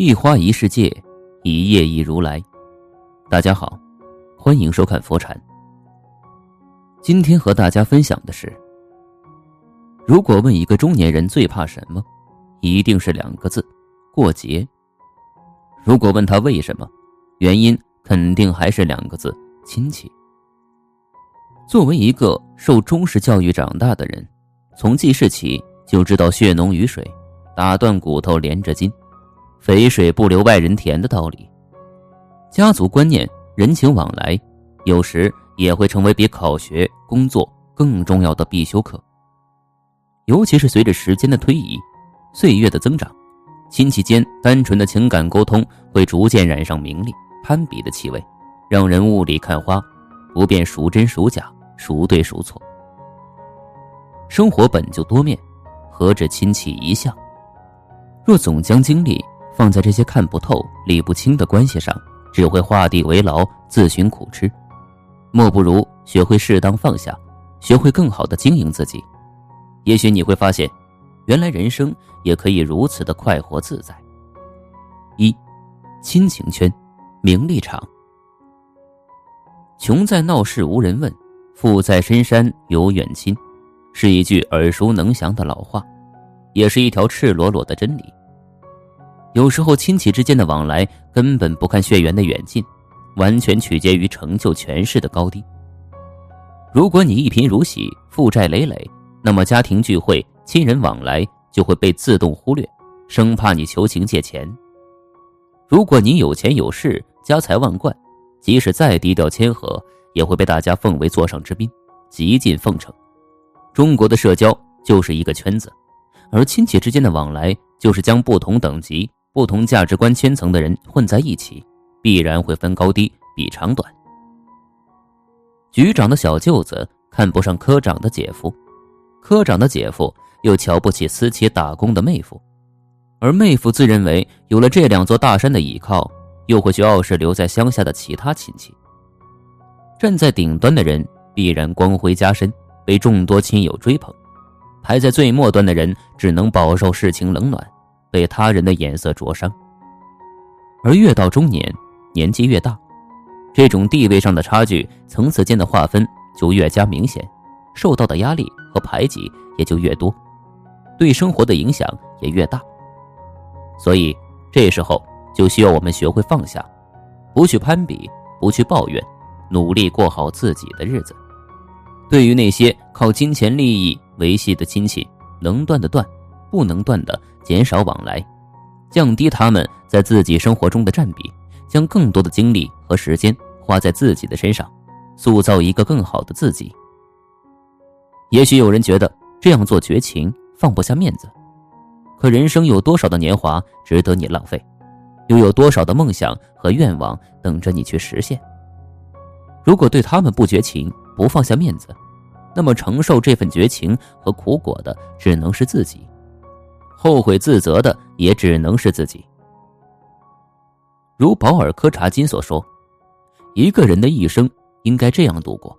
一花一世界，一叶一如来。大家好，欢迎收看佛禅。今天和大家分享的是：如果问一个中年人最怕什么，一定是两个字——过节。如果问他为什么，原因肯定还是两个字：亲戚。作为一个受中式教育长大的人，从记事起就知道“血浓于水，打断骨头连着筋”。肥水不流外人田的道理，家族观念、人情往来，有时也会成为比考学、工作更重要的必修课。尤其是随着时间的推移，岁月的增长，亲戚间单纯的情感沟通会逐渐染上名利、攀比的气味，让人雾里看花，不辨孰真孰假、孰对孰错。生活本就多面，何止亲戚一项？若总将精力，放在这些看不透、理不清的关系上，只会画地为牢、自寻苦吃。莫不如学会适当放下，学会更好的经营自己。也许你会发现，原来人生也可以如此的快活自在。一，亲情圈，名利场。穷在闹市无人问，富在深山有远亲，是一句耳熟能详的老话，也是一条赤裸裸的真理。有时候，亲戚之间的往来根本不看血缘的远近，完全取决于成就、权势的高低。如果你一贫如洗、负债累累，那么家庭聚会、亲人往来就会被自动忽略，生怕你求情借钱。如果你有钱有势、家财万贯，即使再低调谦和，也会被大家奉为座上之宾，极尽奉承。中国的社交就是一个圈子，而亲戚之间的往来就是将不同等级。不同价值观圈层的人混在一起，必然会分高低、比长短。局长的小舅子看不上科长的姐夫，科长的姐夫又瞧不起私企打工的妹夫，而妹夫自认为有了这两座大山的倚靠，又会去傲视留在乡下的其他亲戚。站在顶端的人必然光辉加身，被众多亲友追捧；排在最末端的人只能饱受世情冷暖。被他人的眼色灼伤，而越到中年，年纪越大，这种地位上的差距、层次间的划分就越加明显，受到的压力和排挤也就越多，对生活的影响也越大。所以，这时候就需要我们学会放下，不去攀比，不去抱怨，努力过好自己的日子。对于那些靠金钱利益维系的亲戚，能断的断。不能断的减少往来，降低他们在自己生活中的占比，将更多的精力和时间花在自己的身上，塑造一个更好的自己。也许有人觉得这样做绝情，放不下面子，可人生有多少的年华值得你浪费？又有多少的梦想和愿望等着你去实现？如果对他们不绝情，不放下面子，那么承受这份绝情和苦果的只能是自己。后悔自责的也只能是自己。如保尔·柯察金所说：“一个人的一生应该这样度过：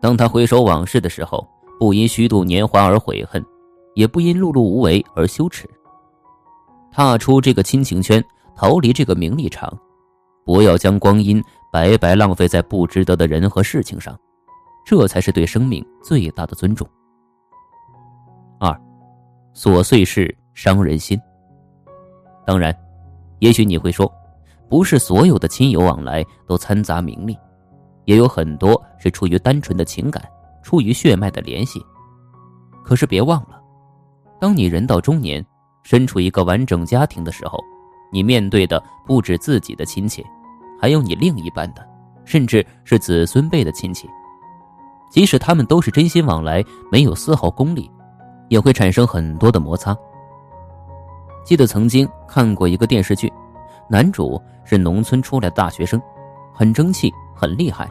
当他回首往事的时候，不因虚度年华而悔恨，也不因碌碌无为而羞耻。踏出这个亲情圈，逃离这个名利场，不要将光阴白白浪费在不值得的人和事情上，这才是对生命最大的尊重。”二。琐碎事伤人心。当然，也许你会说，不是所有的亲友往来都掺杂名利，也有很多是出于单纯的情感，出于血脉的联系。可是别忘了，当你人到中年，身处一个完整家庭的时候，你面对的不止自己的亲戚，还有你另一半的，甚至是子孙辈的亲戚。即使他们都是真心往来，没有丝毫功利。也会产生很多的摩擦。记得曾经看过一个电视剧，男主是农村出来的大学生，很争气，很厉害。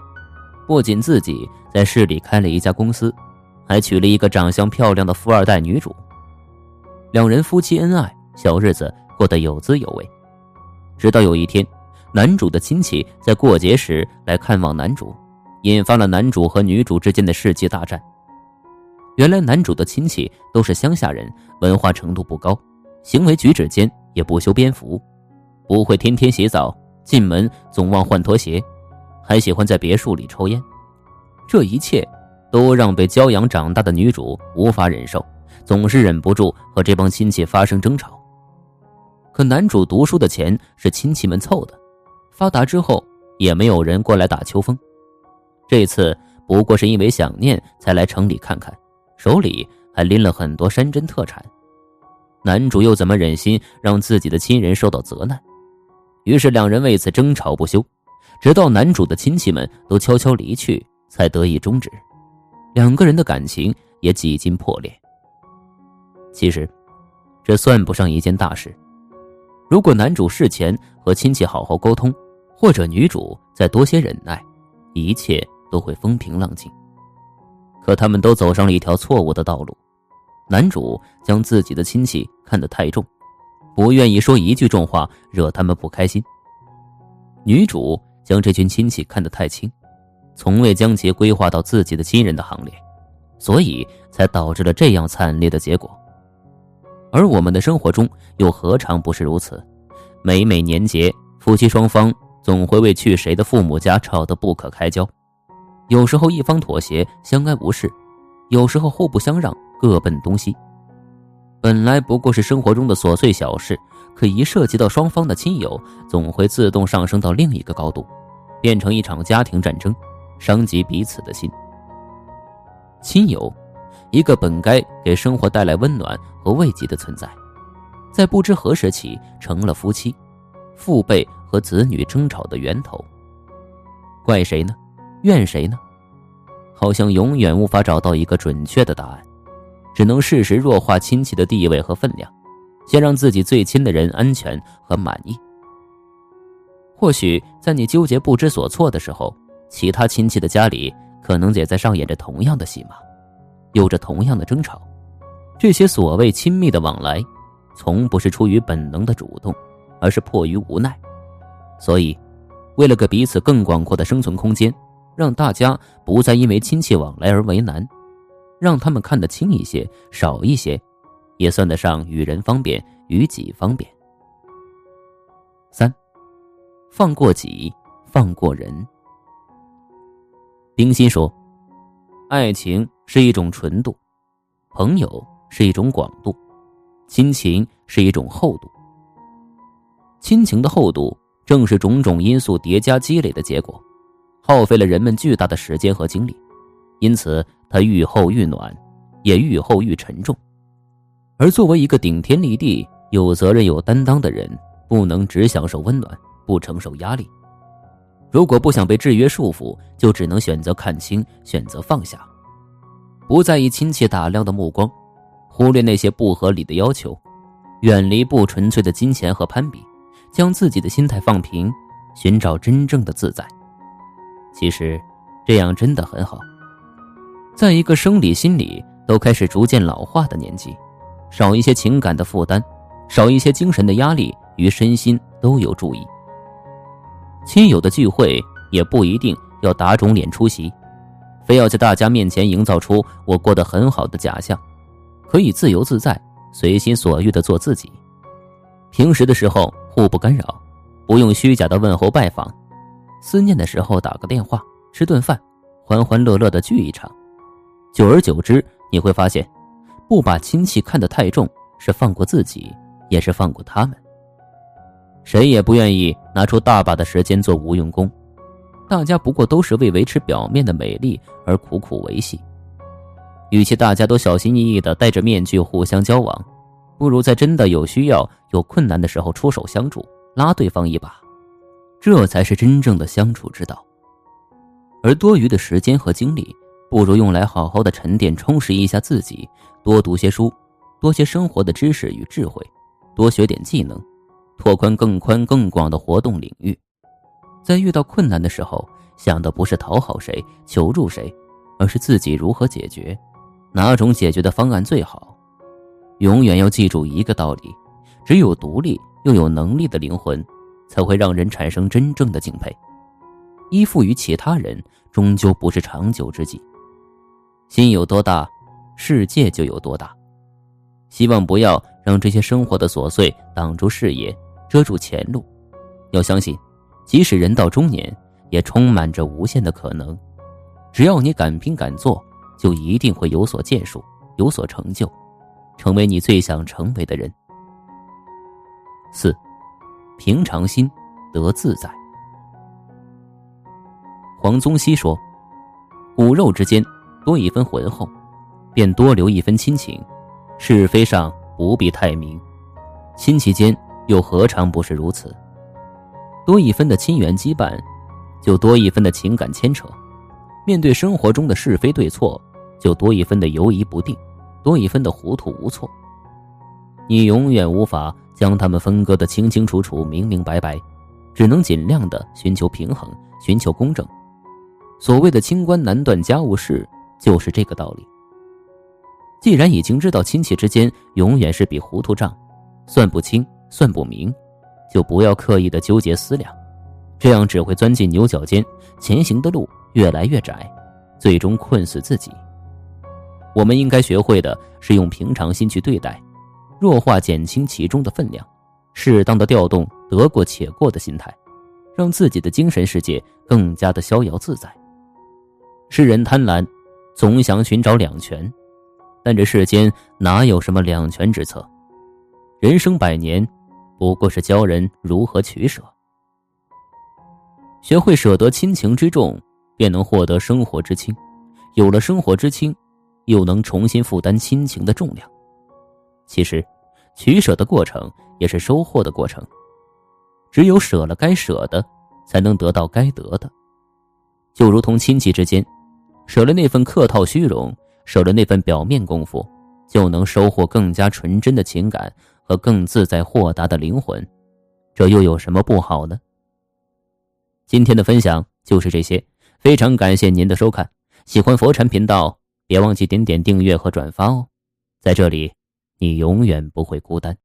不仅自己在市里开了一家公司，还娶了一个长相漂亮的富二代女主。两人夫妻恩爱，小日子过得有滋有味。直到有一天，男主的亲戚在过节时来看望男主，引发了男主和女主之间的世纪大战。原来男主的亲戚都是乡下人，文化程度不高，行为举止间也不修边幅，不会天天洗澡，进门总忘换拖鞋，还喜欢在别墅里抽烟。这一切都让被教养长大的女主无法忍受，总是忍不住和这帮亲戚发生争吵。可男主读书的钱是亲戚们凑的，发达之后也没有人过来打秋风。这次不过是因为想念才来城里看看，手里还拎了很多山珍特产。男主又怎么忍心让自己的亲人受到责难？于是两人为此争吵不休，直到男主的亲戚们都悄悄离去，才得以终止。两个人的感情也几近破裂。其实，这算不上一件大事。如果男主事前和亲戚好好沟通，或者女主再多些忍耐，一切都会风平浪静。可他们都走上了一条错误的道路。男主将自己的亲戚看得太重，不愿意说一句重话惹他们不开心。女主将这群亲戚看得太轻，从未将其规划到自己的亲人的行列，所以才导致了这样惨烈的结果。而我们的生活中又何尝不是如此？每每年节，夫妻双方总会为去谁的父母家吵得不可开交，有时候一方妥协，相安无事；有时候互不相让。各奔东西，本来不过是生活中的琐碎小事，可一涉及到双方的亲友，总会自动上升到另一个高度，变成一场家庭战争，伤及彼此的心。亲友，一个本该给生活带来温暖和慰藉的存在，在不知何时起成了夫妻、父辈和子女争吵的源头。怪谁呢？怨谁呢？好像永远无法找到一个准确的答案。只能适时弱化亲戚的地位和分量，先让自己最亲的人安全和满意。或许在你纠结不知所措的时候，其他亲戚的家里可能也在上演着同样的戏码，有着同样的争吵。这些所谓亲密的往来，从不是出于本能的主动，而是迫于无奈。所以，为了给彼此更广阔的生存空间，让大家不再因为亲戚往来而为难。让他们看得轻一些，少一些，也算得上与人方便，与己方便。三，放过己，放过人。冰心说：“爱情是一种纯度，朋友是一种广度，亲情是一种厚度。亲情的厚度，正是种种因素叠加积累的结果，耗费了人们巨大的时间和精力，因此。”它愈厚愈暖，也愈厚愈沉重。而作为一个顶天立地、有责任有担当的人，不能只享受温暖，不承受压力。如果不想被制约束缚，就只能选择看清，选择放下，不在意亲戚打量的目光，忽略那些不合理的要求，远离不纯粹的金钱和攀比，将自己的心态放平，寻找真正的自在。其实，这样真的很好。在一个生理、心理都开始逐渐老化的年纪，少一些情感的负担，少一些精神的压力，与身心都有注意。亲友的聚会也不一定要打肿脸出席，非要在大家面前营造出我过得很好的假象，可以自由自在、随心所欲的做自己。平时的时候互不干扰，不用虚假的问候拜访，思念的时候打个电话，吃顿饭，欢欢乐乐的聚一场。久而久之，你会发现，不把亲戚看得太重，是放过自己，也是放过他们。谁也不愿意拿出大把的时间做无用功，大家不过都是为维持表面的美丽而苦苦维系。与其大家都小心翼翼的戴着面具互相交往，不如在真的有需要、有困难的时候出手相助，拉对方一把，这才是真正的相处之道。而多余的时间和精力。不如用来好好的沉淀、充实一下自己，多读些书，多些生活的知识与智慧，多学点技能，拓宽更宽更广的活动领域。在遇到困难的时候，想的不是讨好谁、求助谁，而是自己如何解决，哪种解决的方案最好。永远要记住一个道理：只有独立又有能力的灵魂，才会让人产生真正的敬佩。依附于其他人，终究不是长久之计。心有多大，世界就有多大。希望不要让这些生活的琐碎挡住视野，遮住前路，要相信，即使人到中年，也充满着无限的可能。只要你敢拼敢做，就一定会有所建树，有所成就，成为你最想成为的人。四，平常心得自在。黄宗羲说：“骨肉之间多一分浑厚，便多留一分亲情。是非上不必太明，亲戚间又何尝不是如此？多一分的亲缘羁绊，就多一分的情感牵扯。面对生活中的是非对错，就多一分的犹疑不定，多一分的糊涂无措。你永远无法将他们分割的清清楚楚、明明白白，只能尽量的寻求平衡，寻求公正。”所谓的清官难断家务事，就是这个道理。既然已经知道亲戚之间永远是笔糊涂账，算不清算不明，就不要刻意的纠结思量，这样只会钻进牛角尖，前行的路越来越窄，最终困死自己。我们应该学会的是用平常心去对待，弱化减轻其中的分量，适当的调动得过且过的心态，让自己的精神世界更加的逍遥自在。世人贪婪，总想寻找两全，但这世间哪有什么两全之策？人生百年，不过是教人如何取舍。学会舍得亲情之重，便能获得生活之轻；有了生活之轻，又能重新负担亲情的重量。其实，取舍的过程也是收获的过程。只有舍了该舍的，才能得到该得的。就如同亲戚之间。舍了那份客套虚荣，舍了那份表面功夫，就能收获更加纯真的情感和更自在豁达的灵魂，这又有什么不好呢？今天的分享就是这些，非常感谢您的收看。喜欢佛禅频道，别忘记点点订阅和转发哦。在这里，你永远不会孤单。